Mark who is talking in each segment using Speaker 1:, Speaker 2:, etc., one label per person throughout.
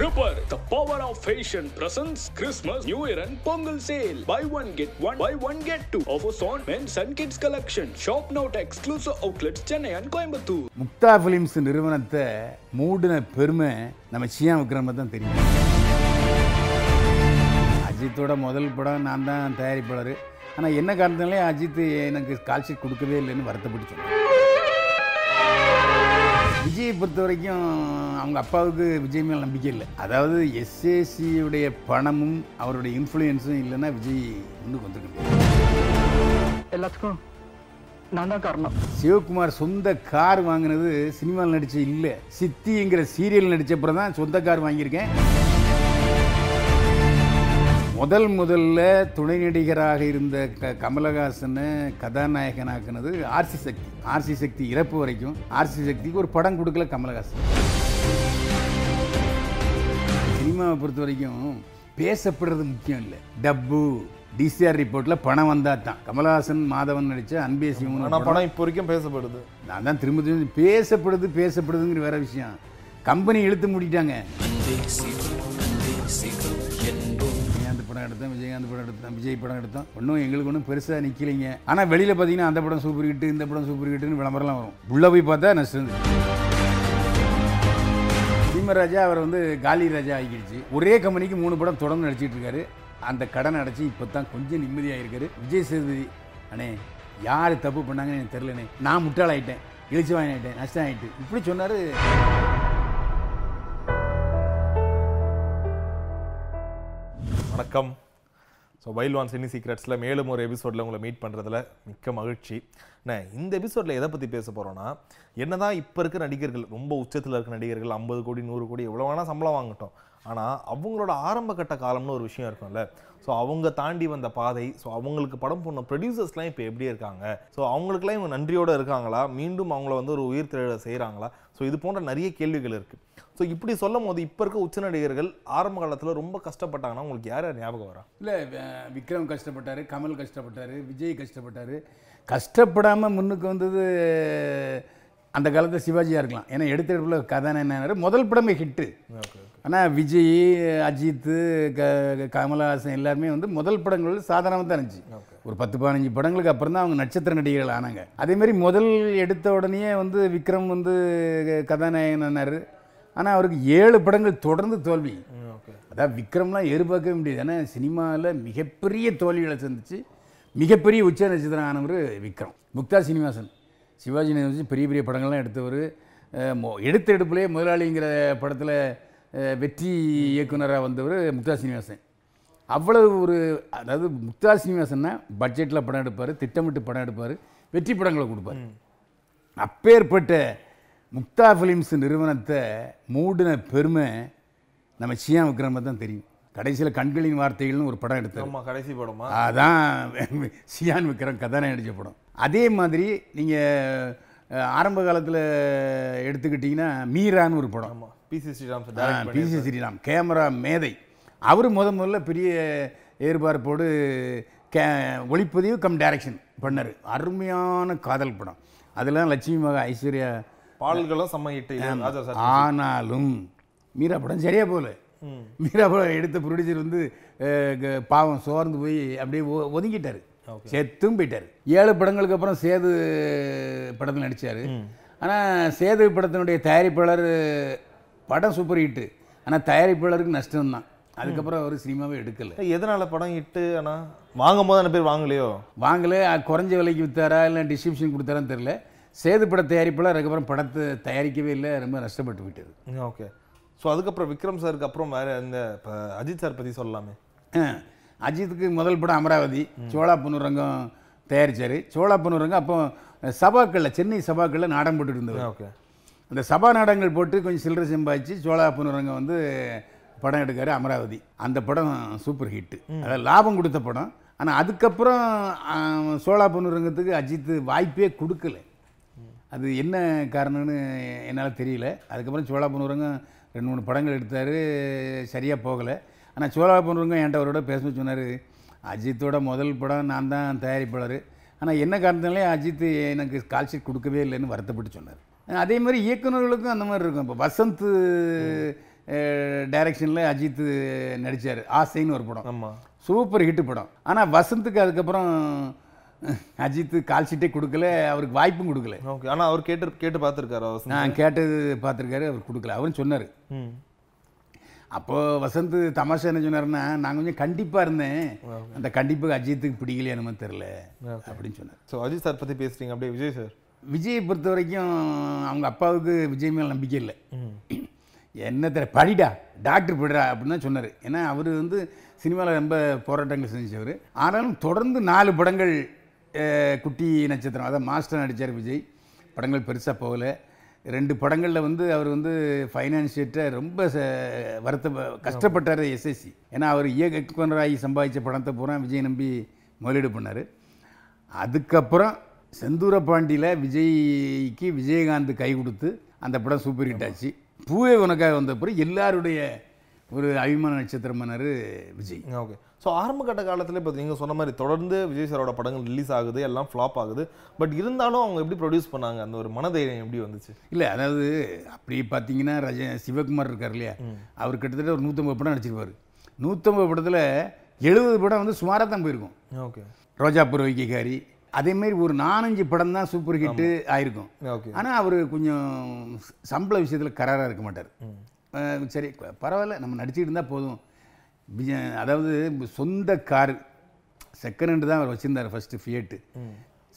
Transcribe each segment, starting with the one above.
Speaker 1: Repair the power of fashion presents Christmas new year and Pongal sale buy one get one buy one get two offers on men's and kids collection shop now at exclusive outlet Chennai and Coimbatore
Speaker 2: Mukta films நிறுவனத்தை மூடின பெருமை நம்ம சியா விக்ரம தான் தெரியும் அஜித்தோட முதல் படம் நான் தான் தயாரிப்பாளர் ஆனால் என்ன காரணத்துலேயே அஜித் எனக்கு ஸ்காலர்ஷிப் கொடுக்கவே இல்லைன்னு வருத்தப்பட்டு சொன்னேன் விஜயை பொறுத்த வரைக்கும் அவங்க அப்பாவுக்கு விஜய் மேல் நம்பிக்கை இல்லை. அதாவது எஸ்ஏசியுடைய பணமும் அவருடைய இன்ஃப்ளூயன்ஸும் இல்லைன்னா விஜய் முன்னுக்கு வந்திருக்க
Speaker 3: எல்லாத்துக்கும் நான் தான் காரணம்.
Speaker 2: சிவகுமார் சொந்த கார் வாங்கினது சினிமாவில் நடிச்ச இல்லை. சித்திங்கிற சீரியல் நடிச்ச அப்புறம் தான் சொந்த கார் வாங்கியிருக்கேன். முதல் முதல்ல துணை நடிகராக இருந்த க கமலஹாசனை கதாநாயகனாக்குனது ஆர்சி சக்தி. ஆர்சி சக்தி இறப்பு வரைக்கும் ஆர்சி சக்திக்கு ஒரு படம் கொடுக்கல கமலஹாசன். சினிமாவை பொறுத்த வரைக்கும் பேசப்படுறது முக்கியம் இல்லை. டப்பு. டிசிஆர் ரிப்போர்ட்ல பணம் வந்தா தான் கமலஹாசன் மாதவன் நடிச்ச அன்பே சிவன்
Speaker 4: படம். இப்போ வரைக்கும் பேசப்படுது.
Speaker 2: நான் தான் திரும்ப திரும்ப பேசப்படுது பேசப்படுதுங்கிற வேற விஷயம். கம்பெனி இழுத்து மூடிட்டாங்க. படம் எடுத்தோம் விஜயகாந்த் படம் எடுத்தோம் விஜய் படம் எடுத்தோம் ஒன்றும் எங்களுக்கு ஒன்றும் பெருசாக நிற்கலைங்க ஆனால் வெளியில் பார்த்தீங்கன்னா அந்த படம் சூப்பர் ஹிட்டு இந்த படம் சூப்பர் ஹிட்டுன்னு விளம்பரம்லாம் வரும். உள்ளே போய் பார்த்தா நஷ்டம் பீமராஜா அவர் வந்து காலி ராஜா ஆகிடுச்சு. ஒரே கம்பெனிக்கு மூணு படம் தொடர்ந்து நடிச்சிட்டு இருக்காரு. அந்த கடன் அடைச்சி இப்போ தான் கொஞ்சம் நிம்மதியாக இருக்காரு. விஜய் சேதுபதி அண்ணே யார் தப்பு பண்ணாங்கன்னு எனக்கு தெரிலண்ணே நான் முட்டாளாயிட்டேன் இழிச்சு ஆகிட்டேன் நஷ்டம் ஆகிட்டு இப்படி சொன்னார்.
Speaker 4: வணக்கம். ஸோ வைல்வான் சினி சீக்ரெட்ஸில் மேலும் ஒரு எபிசோடில் உங்களை மீட் பண்ணுறதுல மிக்க மகிழ்ச்சி. அண்ணே இந்த எபிசோடில் எதை பற்றி பேச போகிறோன்னா என்ன தான் இப்போ இருக்க நடிகர்கள் ரொம்ப உச்சத்தில் இருக்க நடிகர்கள் ஐம்பது கோடி நூறு கோடி எவ்வளோ வேணால் சம்பளம் வாங்கட்டும். ஆனால் அவங்களோட ஆரம்ப கட்ட காலம்னு ஒரு விஷயம் இருக்கும்ல. ஸோ அவங்க தாண்டி வந்த பாதை ஸோ அவங்களுக்கு படம் போன ப்ரொடியூசர்ஸ்லாம் இப்போ எப்படி இருக்காங்க? ஸோ அவங்களுக்குலாம் இவங்க நன்றியோடு இருக்காங்களா? மீண்டும் அவங்கள வந்து ஒரு உயிர் திரையிட செய்கிறாங்களா ஸோ இது போன்ற நிறைய கேள்விகள் இருக்குது ஸோ இப்படி சொல்லும் போது இப்போ இருக்க உச்ச நடிகர்கள் ஆரம்ப காலத்தில் ரொம்ப கஷ்டப்பட்டாங்கன்னா உங்களுக்கு யார் யார் ஞாபகம் வரா?
Speaker 2: இல்லை விக்ரம் கஷ்டப்பட்டார் கமல் கஷ்டப்பட்டார் விஜய் கஷ்டப்பட்டார். கஷ்டப்படாமல் முன்னுக்கு வந்தது அந்த காலத்தில் சிவாஜியாக இருக்கலாம். ஏன்னா எடுத்த இடத்துல கதாநாயகர் முதல் படமே ஹிட்டு. ஆனால் விஜய் அஜித்து க கமலஹாசன் எல்லாருமே வந்து முதல் படங்கள் சாதாரணமாக தான் இருந்துச்சு. ஒரு பத்து பதினஞ்சு படங்களுக்கு அப்புறம் தான் அவங்க நட்சத்திர நடிகர்கள் ஆனாங்க. அதே மாதிரி முதல் எடுத்த உடனே வந்து விக்ரம் வந்து கதாநாயகன் ஆனார். ஆனால் அவருக்கு ஏழு படங்கள் தொடர்ந்து தோல்வி. அதான் விக்ரம்லாம் எதிர்பார்க்கவே முடியாது ஏன்னா சினிமாவில் மிகப்பெரிய தோல்விகளை சந்திச்சு மிகப்பெரிய உச்ச நட்சத்திரம் ஆனவர் விக்ரம். முக்தா சீனிவாசன். சிவாஜி வச்சு பெரிய பெரிய படங்கள்லாம் எடுத்தவர். எடுத்த எடுப்புலேயே முதலாளிங்கிற படத்தில் வெற்றி இயக்குனராக வந்தவர் முக்தா சீனிவாசன். அவ்வளவு ஒரு அதாவது முக்தா சீனிவாசன்னா பட்ஜெட்டில் படம் எடுப்பார் திட்டமிட்டு படம் எடுப்பார் வெற்றி படங்களை கொடுப்பார். அப்பேற்பட்ட முக்தா ஃபிலிம்ஸ் நிறுவனத்தை மூடின பெருமை நம்ம சியா விக்ரம தான் தெரியும். கடைசியில் கண்களின் வார்த்தைகள்னு ஒரு படம் எடுத்தார்.
Speaker 4: ஆமா கடைசி படமா?
Speaker 2: அதான் சியான் விக்ரம் கதாநாயகன் நடிச்ச படம். அதே மாதிரி நீங்கள் ஆரம்ப காலத்தில் எடுத்துக்கிட்டிங்கன்னா மீரான்னு ஒரு படம்.
Speaker 4: PC Sriram
Speaker 2: PC Sriram camera மேதை. அவர் முத முதல்ல பெரிய எதிர்பார்ப்போடு கே ஒளிப்பதிவு கம் டைரக்ஷன் பண்ணார். அருமையான காதல் படம். அதெல்லாம் லட்சுமி மகா ஐஸ்வர்யா
Speaker 4: பாடல்களும் செம்ம ஹிட் ராஜா சார்
Speaker 2: ஆனாலும் மீரா படம் சரியா போகல மீரா படம் எடுத்த ப்ரொடியூசர் வந்து பாவம் சோர்ந்து போய் அப்படியே ஒதுங்கிட்டாரு. செத்தும் போயிட்டார். ஏழு படங்களுக்கு அப்புறம் சேது படத்தில் நடிச்சார். ஆனால் சேது படத்தினுடைய தயாரிப்பாளர் படம் சூப்பர் ஹிட்டு ஆனால் தயாரிப்பாளருக்கு நஷ்டம்தான். அதுக்கப்புறம் அவர் சினிமாவே எடுக்கலை.
Speaker 4: எதனால படம் ஹிட்டு ஆனா? வாங்கும் போது அந்த பேர் வாங்கலையோ?
Speaker 2: வாங்கல. குறைஞ்ச விலைக்கு வித்தாரா? இல்லை டிஸ்ட்ரிபியூஷன் கொடுத்தாரான்னு தெரில சேது பட தயாரிப்பாளர் அதுக்கப்புறம் படத்தை தயாரிக்கவே இல்லை ரொம்ப நஷ்டப்பட்டு விட்டார்
Speaker 4: ஓகே. ஸோ அதுக்கப்புறம் விக்ரம் சாருக்கு அப்புறம் வேற இந்த இப்போ அஜித் சார் பத்தி சொல்லலாமே.
Speaker 2: அஜித்துக்கு முதல் படம் அமராவதி சோழா பொன்னுரங்கம் தயாரிச்சார். சோழா பொன்னுரங்கம் அப்போ சபாக்களில் சென்னை சபாக்களில் நாடகம் போட்டுட்டு இருந்தவர்.
Speaker 4: ஓகே
Speaker 2: அந்த சபா நாடகங்கள் போட்டு கொஞ்சம் சில்லறை சம்பாதிச்சு சோழா பொன்னுரங்கம் வந்து படம் எடுக்காரு அமராவதி. அந்த படம் சூப்பர் ஹிட்டு அதாவது லாபம் கொடுத்த படம். ஆனால் அதுக்கப்புறம் சோழா பொன்னுரங்கத்துக்கு அஜித் வாய்ப்பே கொடுக்கல. அது என்ன காரணம்னு என்னால் தெரியல. அதுக்கப்புறம் சோழா பொன்னுரங்கம் ரெண்டு மூணு படங்கள் எடுத்தார். சரியாக போகலை. ஆனால் சோழா பொன்னுரங்கம் என்கிட்ட அவரோட பேச சொன்னார் அஜித்தோட முதல் படம் நான் தான் தயாரிப்பாளர். ஆனால் என்ன காரணத்தினாலே அஜித் எனக்கு கால்ஷீட் கொடுக்கவே இல்லைன்னு வருத்தப்பட்டு சொன்னார். அதே மாதிரி இயக்குனர்களுக்கும் அந்த மாதிரி இருக்கும். இப்போ வசந்த் டைரக்ஷனில் அஜித் நடித்தார் ஆசைன்னு ஒரு படம்.
Speaker 4: ஆமா.
Speaker 2: சூப்பர் ஹிட் படம். ஆனால் வசந்துக்கு அதுக்கப்புறம் அஜித் கால் ஷீட்டே கொடுக்கல அவருக்கு வாய்ப்பும் கொடுக்கல.
Speaker 4: ஓகே ஆனா அவர் கேட்டு கேட்டு பார்த்துருக்காரு வசந்த்?
Speaker 2: நான் கேட்டது பார்த்துருக்காரு அவர் கொடுக்கல. அவரும் சொன்னார். அப்போது வசந்த் தமாஷா என்ன சொன்னாருன்னா நான் கொஞ்சம் கண்டிப்பாக இருந்தேன். அந்த கண்டிப்புக்கு அஜித்துக்கு பிடிக்கலையா என்னமோ தெரில அப்படின்னு சொன்னார்.
Speaker 4: ஸோ அஜித் சார் பத்தி பேசுறீங்க. அப்படியே விஜய் சார்
Speaker 2: விஜயை பொறுத்த வரைக்கும் அவங்க அப்பாவுக்கு விஜய் மேல் நம்பிக்கை இல்லை. என்ன தெரிய படிடா டாக்டர் படிடா அப்படின்னு தான் சொன்னார். ஏன்னா அவர் வந்து சினிமாவில் ரொம்ப போராட்டங்கள் செஞ்சவர் ஆனாலும் தொடர்ந்து நாலு படங்கள் குட்டி நட்சத்திரம். அதான் மாஸ்டர் நடித்தார் விஜய். படங்கள் பெருசாக போகல. ரெண்டு படங்களில் வந்து அவர் வந்து ஃபைனான்ஷியட்டை ரொம்ப ச- வருத்த கஷ்டப்பட்டார் எஸ்எஸ்சி ஏன்னா அவர் இயக்குனராகி சம்பாதிச்ச படத்தை பூரா விஜய் நம்பி முதலீடு பண்ணார். அதுக்கப்புறம் செந்தூர பாண்டியில் விஜய்க்கு விஜயகாந்த் கை கொடுத்து அந்த படம் சூப்பர் ஹிட் ஆச்சு. பூவே உனக்காக வந்த பிறகு எல்லாருடைய ஒரு அபிமான நட்சத்திரம் பண்ணார் விஜய்.
Speaker 4: ஓகே. ஸோ ஆரம்ப கட்ட காலத்தில் இப்போ நீங்கள் சொன்ன மாதிரி தொடர்ந்து விஜய் சாரோட படங்கள் ரிலீஸ் ஆகுது எல்லாம் ஃப்ளாப் ஆகுது. பட் இருந்தாலும் அவங்க எப்படி ப்ரொடியூஸ் பண்ணாங்க? அந்த ஒரு மனதைரியம் எப்படி வந்துச்சு?
Speaker 2: இல்லை அதாவது அப்படி பார்த்தீங்கன்னா ரஜ சிவகுமார் இருக்கார் இல்லையா? அவர் கிட்டத்தட்ட ஒரு நூற்றம்பது படம் நடிச்சிருப்பார். நூற்றம்பது படத்தில் எழுபது படம் வந்து சுமாராக தான் போயிருக்கும்.
Speaker 4: ஓகே.
Speaker 2: ரோஜா புறவைக்காரி அதேமாரி ஒரு நாலஞ்சு படம் தான் சூப்பர் ஹிட்டு ஆயிருக்கும். ஆனால் அவர் கொஞ்சம் சம்பள விஷயத்தில் கராராக இருக்க மாட்டார். சரி பரவாயில்ல நம்ம நடிச்சுட்டு இருந்தால் போதும். அதாவது சொந்த கார் செகண்ட் ஹேண்டு தான் அவர் வச்சுருந்தார் ஃபஸ்ட்டு ஃபியட்டு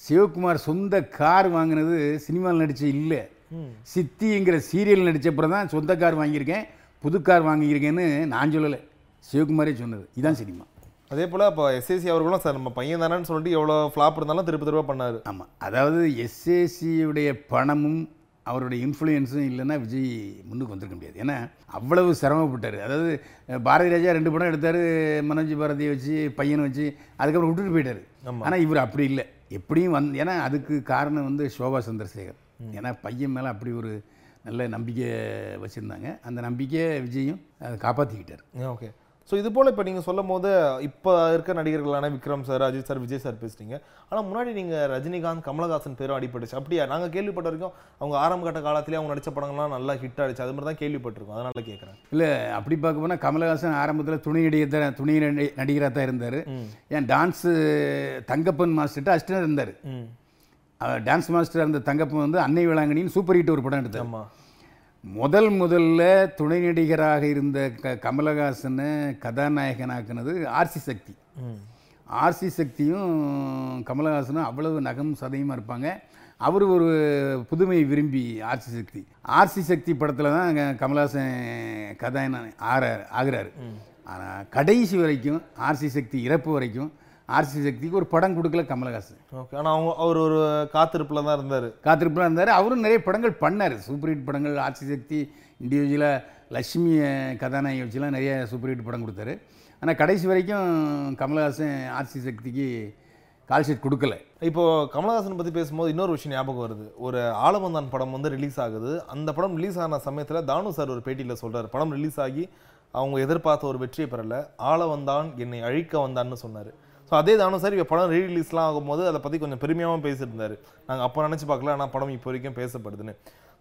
Speaker 2: சிவகுமார் சொந்த கார் வாங்கினது சினிமாவில் நடிச்சு இல்லை. சித்திங்கிற சீரியல் நடிச்சப்புறம் தான் சொந்த கார் வாங்கியிருக்கேன் புது கார் வாங்கியிருக்கேன்னு நான் சொல்லலை. சிவகுமாரே சொன்னது. இதுதான் சினிமா.
Speaker 4: அதே போல் இப்போ எஸ்ஏசி அவர்களும் சார் நம்ம பையன் தானேன்னு சொல்லிட்டு எவ்வளோ ஃப்ளாப் இருந்தாலும் திருப்பி திரும்ப பண்ணாரு.
Speaker 2: ஆமாம் அதாவது எஸ்ஏசியுடைய பணமும் அவருடைய இன்ஃப்ளூயன்ஸும் இல்லைன்னா விஜய் முன்னுக்கு வந்திருக்க முடியாது. ஏன்னா அவ்வளவு சிரமப்பட்டார். அதாவது பாரதி ராஜா ரெண்டு படம் எடுத்தார் மனோஜ் பாரதியை வச்சு பையனை வச்சு அதுக்கப்புறம் விட்டுட்டு போயிட்டார். ஆனால் இவர் அப்படி இல்லை. எப்படியும் வந் ஏன்னா அதுக்கு காரணம் வந்து சோபா சந்திரசேகர். ஏன்னா பையன் மேலே அப்படி ஒரு நல்ல நம்பிக்கை வச்சுருந்தாங்க. அந்த நம்பிக்கையை விஜயும் அதை காப்பாற்றிக்கிட்டார்
Speaker 4: ஓகே. ஸோ இது போல் இப்போ நீங்கள் சொல்லும் போது இப்போ இருக்க நடிகர்களான Vikram sir Ajith sir Vijay sir பேசுறீங்க ஆனால் முன்னாடி நீங்கள் ரஜினிகாந்த் கமலஹாசன் பேரும் அடிபட்டுச்சு. அப்படியா? நாங்கள் கேள்விப்பட்ட வரைக்கும் அவங்க ஆரம்ப கட்ட காலத்திலே அவங்க நடிச்ச படங்கள்லாம் நல்லா ஹிட் ஆயிடுச்சு. அது மாதிரி தான் கேள்விப்பட்டிருக்கோம். அதனால கேட்குறேன்
Speaker 2: இல்லை அப்படி பார்க்க போனால் கமலஹாசன் ஆரம்பத்தில் துணை நடிகர் தான் துணை நடிகராக தான் இருந்தார். ஏன் டான்ஸு தங்கப்பன் மாஸ்டர்கிட்ட அசிஸ்டன்ட் இருந்தார். டான்ஸ் மாஸ்டர் அந்த தங்கப்பன் வந்து அன்னை வேளாங்கண்ணின்னு சூப்பர் ஹிட் ஒரு படம் எடுத்தார். முதல் முதல்ல துணை நடிகராக இருந்த க கமலஹாசனை கதாநாயகனாக்குனது ஆர்சி சக்தி. ஆர்சி சக்தியும் கமலஹாசனும் அவ்வளவு நகம் சதையுமா இருப்பாங்க. அவர் ஒரு புதுமை விரும்பி ஆர்சி சக்தி. ஆர்சி சக்தி படத்தில் தான் கமலஹாசன் கதாநாயகன் ஆற ஆகிறாரு. ஆனால் கடைசி வரைக்கும் ஆர்சி சக்தி இறப்பு வரைக்கும் ஆர்சி சக்திக்கு ஒரு படம் கொடுக்கல கமலஹாசன்.
Speaker 4: ஓகே ஆனால் அவங்க அவர் ஒரு காத்திருப்பில் தான் இருந்தார்.
Speaker 2: காத்திருப்பெலாம் இருந்தார். அவரும் நிறைய படங்கள் பண்ணார். சூப்பர் ஹிட் படங்கள் ஆட்சி சக்தி இண்டிவிஜுவலாக லட்சுமியை கதாநாயகி வச்சுலாம் நிறைய சூப்பர் ஹிட் படம் கொடுத்தாரு. ஆனால் கடைசி வரைக்கும் கமலஹாசன் ஆட்சி சக்திக்கு கால் ஷீட் கொடுக்கல.
Speaker 4: இப்போ கமலஹாசன் பற்றி பேசும்போது இன்னொரு விஷயம் ஞாபகம் வருது. ஒரு ஆலவந்தான் படம் வந்து ரிலீஸ் ஆகுது. அந்த படம் ரிலீஸ் ஆன சமயத்தில் தானு சார் ஒரு பேட்டியில் சொல்றாரு. படம் ரிலீஸ் ஆகி அவங்க எதிர்பார்த்த ஒரு வெற்றியை பெறல. ஆள வந்தான் என்னை அழிக்க வந்தான்னு சொன்னார். ஸோ அதே தானு சார் இப்போ படம் ரீ ரிலீஸ்லாம் ஆகும்போது அதை பற்றி கொஞ்சம் பெருமையாகவும் பேசியிருந்தாரு. நாங்கள் அப்போ நினச்சி பார்க்கல ஆனால் படம் இப்போ வரைக்கும் பேசப்படுதுன்னு.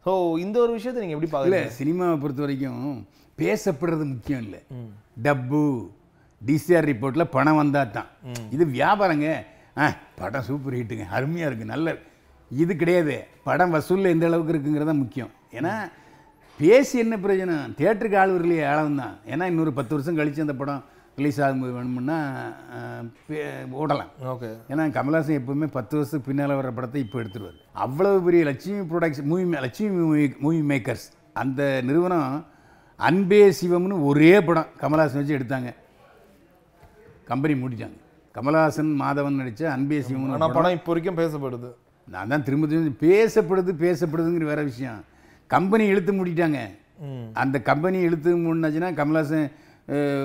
Speaker 4: ஸோ இந்த ஒரு விஷயத்தை நீங்கள் எப்படி பார்க்குறீங்க
Speaker 2: சினிமாவை பொறுத்த வரைக்கும் பேசப்படுறது முக்கியம் இல்லை. டப்பு டிசிஆர் ரிப்போர்ட்டில் பணம் வந்தால் தான். இது வியாபாரங்க. ஆ படம் சூப்பர் ஹிட்டுங்க அருமையாக இருக்குது நல்ல இது கிடையாது. படம் வசூலில் எந்த அளவுக்கு இருக்குங்கிறத முக்கியம். ஏன்னா பேசி என்ன பிரயோஜனம்? தியேட்டருக்கு ஆள் வரலையே ஆழம் தான். ஏன்னா இன்னொரு பத்து வருஷம் கழித்து அந்த படம் ரிலீஸ் ஆகும்போது வேணுமுன்னா ஆ, பே- ஓடலாம்.
Speaker 4: ஓகே.
Speaker 2: ஏன்னா கமல்ஹாசன் எப்பவுமே பத்து வருஷத்துக்கு பின்னால் வர படத்தை இப்போ எடுத்துருவார். அவ்வளவு பெரிய Lakshmi production movie Lakshmi movie movie makers அந்த நிறுவனம் அன்பே சிவம்னு ஒரே படம் கமல்ஹாசன் வச்சு எடுத்தாங்க. கம்பெனி மூடிட்டாங்க கமல்ஹாசன் மாதவன் நடித்த அன்பே
Speaker 4: ஆனால் படம் இப்போ வரைக்கும் பேசப்படுது.
Speaker 2: நான் தான் திரும்ப திரும்ப பேசப்படுது பேசப்படுதுங்கிற வேற விஷயம். கம்பெனி இழுத்து மூடிட்டாங்க. அந்த கம்பெனி இழுத்து மூடினாச்சுன்னா கமல்ஹாசன்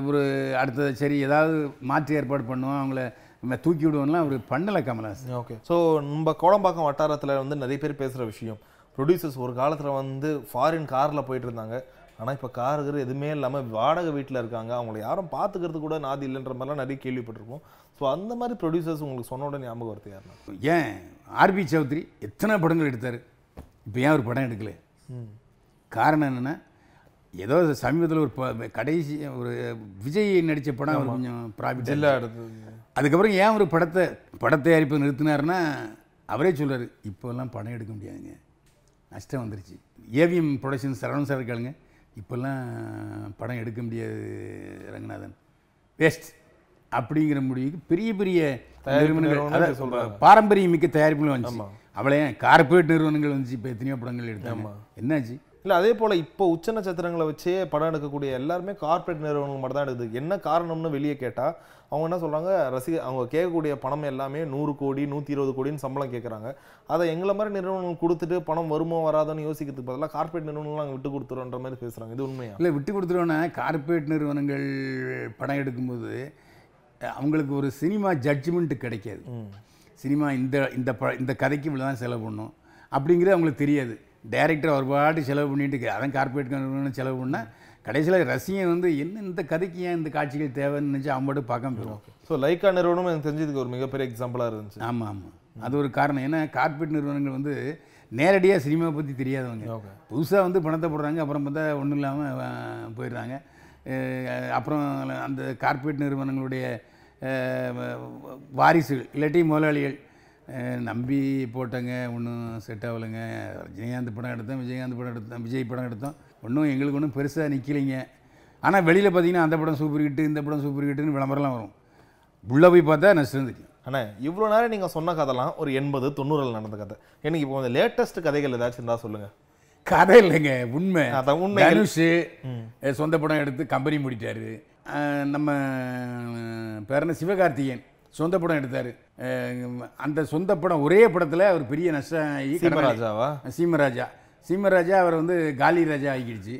Speaker 2: ஒரு அடுத்த சரி ஏதாவது மாற்று ஏற்பாடு பண்ணுவோம் அவங்கள நம்ம தூக்கி விடுவோம்லாம் அவர் பண்ணலை கமல்ஹாசன்.
Speaker 4: ஓகே. ஸோ நம்ம கோடம்பாக்கம் வட்டாரத்தில் வந்து நிறைய பேர் பேசுகிற விஷயம். ப்ரொடியூசர்ஸ் ஒரு காலத்தில் வந்து ஃபாரின் காரில் போயிட்டு இருந்தாங்க. ஆனால் இப்போ காருகிற எதுவுமே இல்லாமல் வாடகை வீட்டில் இருக்காங்க. அவங்கள யாரும் பார்த்துக்கிறது கூட நாதி இல்லைன்ற மாதிரிலாம் நிறைய கேள்விப்பட்டிருக்கோம் ஸோ அந்த மாதிரி ப்ரொடியூசர்ஸ் உங்களுக்கு சொன்ன உடனே ஞாபகம் வருது யாருன்னா?
Speaker 2: ஏன்? ஆர்பி சௌத்ரி எத்தனை படங்கள் எடுத்தார்? இப்போ ஏன் ஒரு படம் எடுக்கல?
Speaker 4: ம்.
Speaker 2: காரணம் என்னென்னா ஏதோ சமீபத்தில் ஒரு ப- கடைசி ஒரு விஜய் நடித்த படம் அவர் கொஞ்சம் ப்ராஃபிட்
Speaker 4: எடுத்தது.
Speaker 2: அதுக்கப்புறம் ஏன் ஒரு படத்தை பட தயாரிப்பு நிறுத்தினாருன்னா அவரே சொல்றாரு இப்போல்லாம் படம் எடுக்க முடியாதுங்க. நஷ்டம் வந்துருச்சு. ஏவிஎம் ப்ரொடக்ஷன் சரவணன் சார் கேளுங்க இப்போல்லாம் படம் எடுக்க முடியாது ரங்கநாதன். வேஸ்ட் அப்படிங்கிற முடிவுக்கு பெரிய பெரிய நிறுவனங்கள்
Speaker 4: நிறுவனங்கள்
Speaker 2: அதாவது
Speaker 4: சொல்றாங்க.
Speaker 2: பாரம்பரியம் மிக்க தயாரிப்புகள் வந்துச்சு. அவளே கார்ப்பரேட் நிறுவனங்கள் வந்துச்சு இப்போ எத்தனையோ படங்கள் எடுத்தாங்க. என்னாச்சு?
Speaker 4: இல்ல அதே போல இப்போ உச்ச நட்சத்திரங்களை வச்சே படம் எடுக்கக்கூடிய எல்லாருமே கார்ப்பரேட் நிறுவனங்கள் மட்டும் தான் எடுக்குது. என்ன காரணம்னு வெளியே கேட்டா அவங்க என்ன சொல்றாங்க? ரசிக அவங்க கேட்கக்கூடிய பணம் எல்லாமே நூறு கோடி நூத்தி இருபது கோடின்னு சம்பளம் கேட்குறாங்க. அதை எங்களை மாதிரி நிறுவனங்கள் கொடுத்துட்டு பணம் வருமோ வராதோன்னு யோசிக்கிறதுக்கு பதிலாக கார்ப்பரேட் நிறுவனங்கள் நாங்கள் விட்டு கொடுத்துறோன்ற மாதிரி பேசுறாங்க. இது உண்மையா?
Speaker 2: இல்லை விட்டு கொடுத்துருவோன்னா கார்ப்பரேட் நிறுவனங்கள் படம் எடுக்கும்போது அவங்களுக்கு ஒரு சினிமா ஜட்ஜ்மெண்ட் கிடைக்காது. சினிமா இந்த இந்த ப இந்த கதைக்கு இவ்வளோ தான் செலவு பண்ணணும் அப்படிங்கிறது அவங்களுக்கு தெரியாது. டைரக்டர் அவர் பாட்டு செலவு பண்ணிட்டு. அதான் கார்ப்பரேட் நிறுவனம் செலவு பண்ணால் கடைசியில் ரசிகன் வந்து என்ன இந்த கதைக்கு ஏன் இந்த காட்சிகள் தேவைன்னு நினச்சி அவன் பாட்டு பார்க்காம போயிடுவான்.
Speaker 4: ஸோ லைக்கா நிறுவனம் எனக்கு தெரிஞ்சதுக்கு ஒரு மிகப்பெரிய எக்ஸாம்பிளா இருந்துச்சு.
Speaker 2: ஆமாம் ஆமாம் அது ஒரு காரணம். ஏன்னா கார்ப்பரேட் நிறுவனங்கள் வந்து நேரடியாக சினிமா பற்றி தெரியாதவங்க. புதுசாக வந்து பணத்தை போடுறாங்க அப்புறம் பார்த்தா ஒன்றும் இல்லாமல் போயிடுறாங்க. அப்புறம் அந்த கார்ப்பரேட் நிறுவனங்களுடைய வாரிசுகள் இல்லாட்டி முதலாளிகள் நம்பி போட்டங்க ஒன்றும் செட் ஆகலைங்க. ரஜினிகாந்த் படம் எடுத்தோம் விஜயகாந்த் படம் எடுத்தோம் விஜய் படம் எடுத்தோம். ஒன்றும் எங்களுக்கு ஒன்றும் பெருசாக நிற்கலைங்க ஆனால் வெளியில் பார்த்தீங்கன்னா அந்த படம் சூப்பர் ஹிட்டு இந்த படம் சூப்பர் ஹிட்டுன்னு விளம்பரம்லாம் வரும். உள்ளே போய் பார்த்தா நஷ்டம் தெரியும்
Speaker 4: அண்ணா இவ்வளோ நேரம் நீங்க சொன்ன கதைலாம் ஒரு எண்பது தொண்ணூறுல நடந்த கதை. எனக்கு இப்போ இந்த லேட்டஸ்ட் கதைகள் ஏதாச்சும் இருந்தா சொல்லுங்க.
Speaker 2: கதை இல்லைங்க உண்மை.
Speaker 4: அதான் உண்மைகள்.
Speaker 2: தனுஷ் சொந்த படம் எடுத்து கம்பெனி மூடிட்டாரு. அஹ், நம்ம அஹ், பேர் என்ன? சிவகார்த்திகேயன். சொந்த படம் எடுத்தார். அந்த சொந்த படம் ஒரே படத்தில் அவர் பெரிய நஷ்டம்.
Speaker 4: சீமராஜாவா?
Speaker 2: சீமராஜா. சீமராஜா அவர் வந்து காலி ராஜா ஆகிடுச்சு.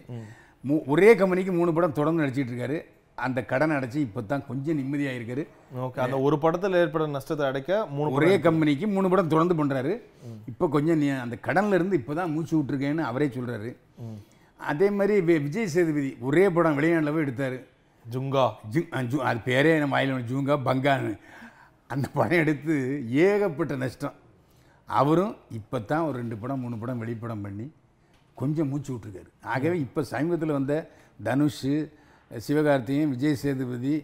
Speaker 2: ஒரே கம்பெனிக்கு மூணு படம் தொடர்ந்து நடிச்சிட்டு இருக்காரு. அந்த கடன் அடைச்சி இப்போ தான் கொஞ்சம் நிம்மதியாக இருக்காரு.
Speaker 4: ஓகே அந்த ஒரு படத்துல ஏற்பட நஷ்டத்தை அடைக்க மூணு
Speaker 2: ஒரே கம்பெனிக்கு மூணு படம் தொடர்ந்து பண்ணுறாரு இப்போ கொஞ்சம் அந்த கடன்ல இருந்து இப்போ தான் மூச்சு விட்ருக்கேன்னு அவரே சொல்கிறாரு அதே மாதிரி விஜய் சேதுபதி ஒரே படம் வெளிநாட்டில் போய் எடுத்தார்.
Speaker 4: ஜுங்கா.
Speaker 2: ஜு அது பேரே நம்ம வாயில் ஜூங்கா பங்கான்னு. அந்த படம் எடுத்து ஏகப்பட்ட நஷ்டம். அவரும் இப்போ தான் ஒரு ரெண்டு படம் மூணு படம் வெளிப்படம் பண்ணி கொஞ்சம் மூச்சு விட்ருக்காரு ஆகவே இப்போ சமீபத்தில் வந்த தனுஷ் சிவகார்த்திகேயன் விஜய் சேதுபதி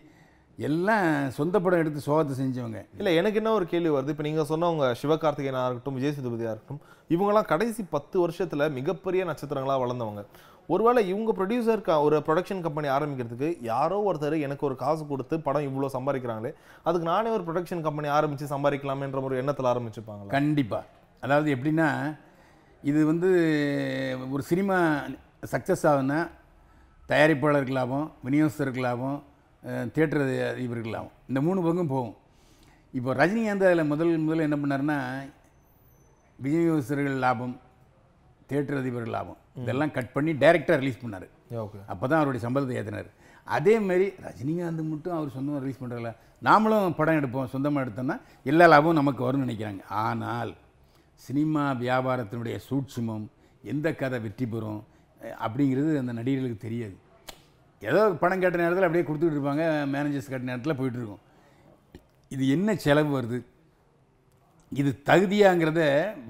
Speaker 2: எல்லாம் சொந்த படம் எடுத்து சோகத்தை செஞ்சவங்க.
Speaker 4: இல்ல எனக்கு என்ன ஒரு கேள்வி வருது? இப்போ நீங்க சொன்னவங்க சிவகார்த்திகேயனா இருக்கட்டும் விஜய் சேதுபதியா இருக்கட்டும் இவங்கெல்லாம் கடைசி பத்து வருஷத்துல மிகப்பெரிய நட்சத்திரங்களா வளர்ந்தவங்க. ஒருவேளை இவங்க ப்ரொடியூசர் ஒரு ப்ரொடக்ஷன் கம்பெனி ஆரம்பிக்கிறதுக்கு யாரோ ஒருத்தர் எனக்கு ஒரு காசு கொடுத்து படம் இவ்வளோ சம்பாதிக்கிறாங்களே அதுக்கு நானே ஒரு ப்ரொடக்ஷன் கம்பெனி ஆரம்பித்து சம்பாதிக்கலாமேன்ற ஒரு எண்ணத்தில் ஆரம்பிச்சுப்பாங்க
Speaker 2: கண்டிப்பாக அதாவது எப்படின்னா இது வந்து ஒரு சினிமா சக்ஸஸ் ஆகுனா தயாரிப்பாளருக்கு லாபம் விநியோகஸ்தருக்கு லாபம் தியேட்டர் அதிபருக்கு லாபம் இந்த மூணு பங்கும் போகும். இப்போ ரஜினிகாந்த் அதில் முதல் முதல்ல என்ன பண்ணார்னா விநியோகஸ்தர்கள் லாபம் தியேட்டர் அதிபர்கள் லாபம். இதெல்லாம் கட் பண்ணி டைரெக்டாக ரிலீஸ் பண்ணார்.
Speaker 4: ஓகே
Speaker 2: அப்போ தான் அவருடைய சம்பளத்தை ஏற்றினார் அதே மாதிரி ரஜினிகாந்த் மட்டும் அவர் சொந்தமாக ரிலீஸ் பண்ணுறல நாமளும் படம் எடுப்போம் சொந்தமாக எடுத்தோம்னா எல்லா லாபமும் நமக்கு வரும்னு நினைக்கிறாங்க. ஆனால் சினிமா வியாபாரத்தினுடைய சூட்சுமம் எந்த கதை வெற்றி பெறும் அப்படிங்கிறது அந்த நடிகர்களுக்கு தெரியாது. ஏதோ பணம் கேட்ட நேரத்தில் அப்படியே கொடுத்துட்டு இருப்பாங்க மேனேஜர்ஸ் கேட்ட நேரத்தில் போயிட்டு இருக்கும். இது என்ன செலவு வருது? இது தகுதியாங்கிறத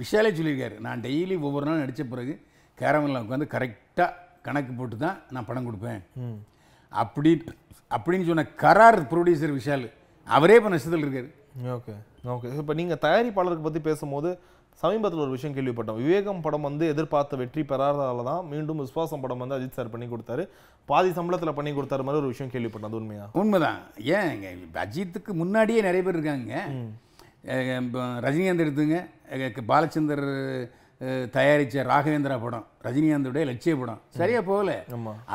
Speaker 2: விஷாலே சொல்லியிருக்காரு. நான் டெய்லி ஒவ்வொரு நாளும் நடித்த பிறகு கேரமலில் உட்காந்து கரெக்டாக கணக்கு போட்டு தான் நான் படம் கொடுப்பேன். அப்படி அப்படின்னு சொன்ன கரார் ப்ரொடியூசர் விஷால் அவரே இப்போ நஷ்டத்தில் இருக்காரு.
Speaker 4: Okay okay. இப்போ நீங்கள் தயாரிப்பாளருக்கு பற்றி பேசும்போது சமீபத்தில் ஒரு விஷயம் கேள்விப்பட்டோம். விவேகம் படம் வந்து எதிர்பார்த்த வெற்றி பெறாததால தான் மீண்டும் விஸ்வாசம் படம் வந்து அஜித் சார் பண்ணி கொடுத்தாரு. பாதி சம்பளத்தில் பண்ணி கொடுத்தாரு மாதிரி ஒரு விஷயம் கேள்விப்பட்டோம் அது உண்மையா?
Speaker 2: உண்மைதான். இப்ப அஜித்துக்கு முன்னாடியே நிறைய பேர் இருக்காங்க. ரஜினிகாந்த் எடுத்துங்க. பாலச்சந்தர் தயாரிச்ச ராகவேந்திரா படம் ரஜினிகாந்தோடைய லட்சிய படம். சரியா போகல.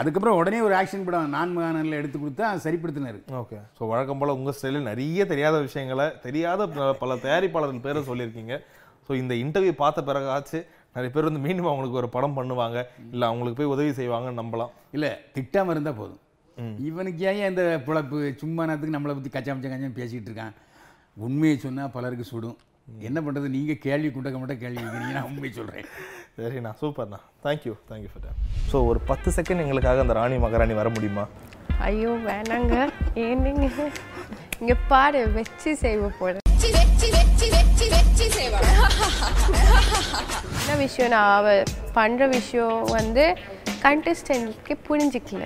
Speaker 2: அதுக்கப்புறம் உடனே ஒரு ஆக்ஷன் படம் நான் மகானில் எடுத்து கொடுத்தா சரிப்படுத்தினார்.
Speaker 4: ஓகே. ஸோ வழக்கம் போல் உங்கள் ஸ்டைலில் நிறைய தெரியாத விஷயங்களை தெரியாத பல தயாரிப்பாளர்கள் பேரை சொல்லியிருக்கீங்க. ஸோ இந்த இன்டர்வியூ பார்த்த பிறகாச்சு நிறைய பேர் வந்து மீண்டும் அவங்களுக்கு ஒரு படம் பண்ணுவாங்க. இல்லை அவங்களுக்கு போய் உதவி செய்வாங்கன்னு நம்பலாம்.
Speaker 2: இல்லை திட்டாமல் இருந்தால் போதும். இவனுக்கு ஏன் இந்த பிழப்பு? சும்மா நேரத்துக்கு நம்மளை பற்றி கச்சா மச்சம் கச்சம் பேசிக்கிட்டு இருக்கான். உண்மையை சொன்னால் பலருக்கு சுடும். என்ன பண்ணுறது நீங்கள் கேள்வி குண்டக்க மட்டும் கேள்வி கேட்குறீங்க. நான் உண்மையை சொல்கிறேன்
Speaker 4: சரிண்ணா சூப்பர்ண்ணா. தேங்க்யூ தேங்க்யூ ஃபார் ஸோ ஒரு பத்து செகண்ட் எங்களுக்காக அந்த ராணி மகாராணி வர முடியுமா?
Speaker 5: ஐயோ வேணாங்க. ஏன் நீங்க? இங்க பாரு வச்சு செய்வ போற என்ன விஷயம் நான் அவ பண்ற விஷயம் வந்து கண்டஸ்டன்ட்க்கு புரிஞ்சிக்கல.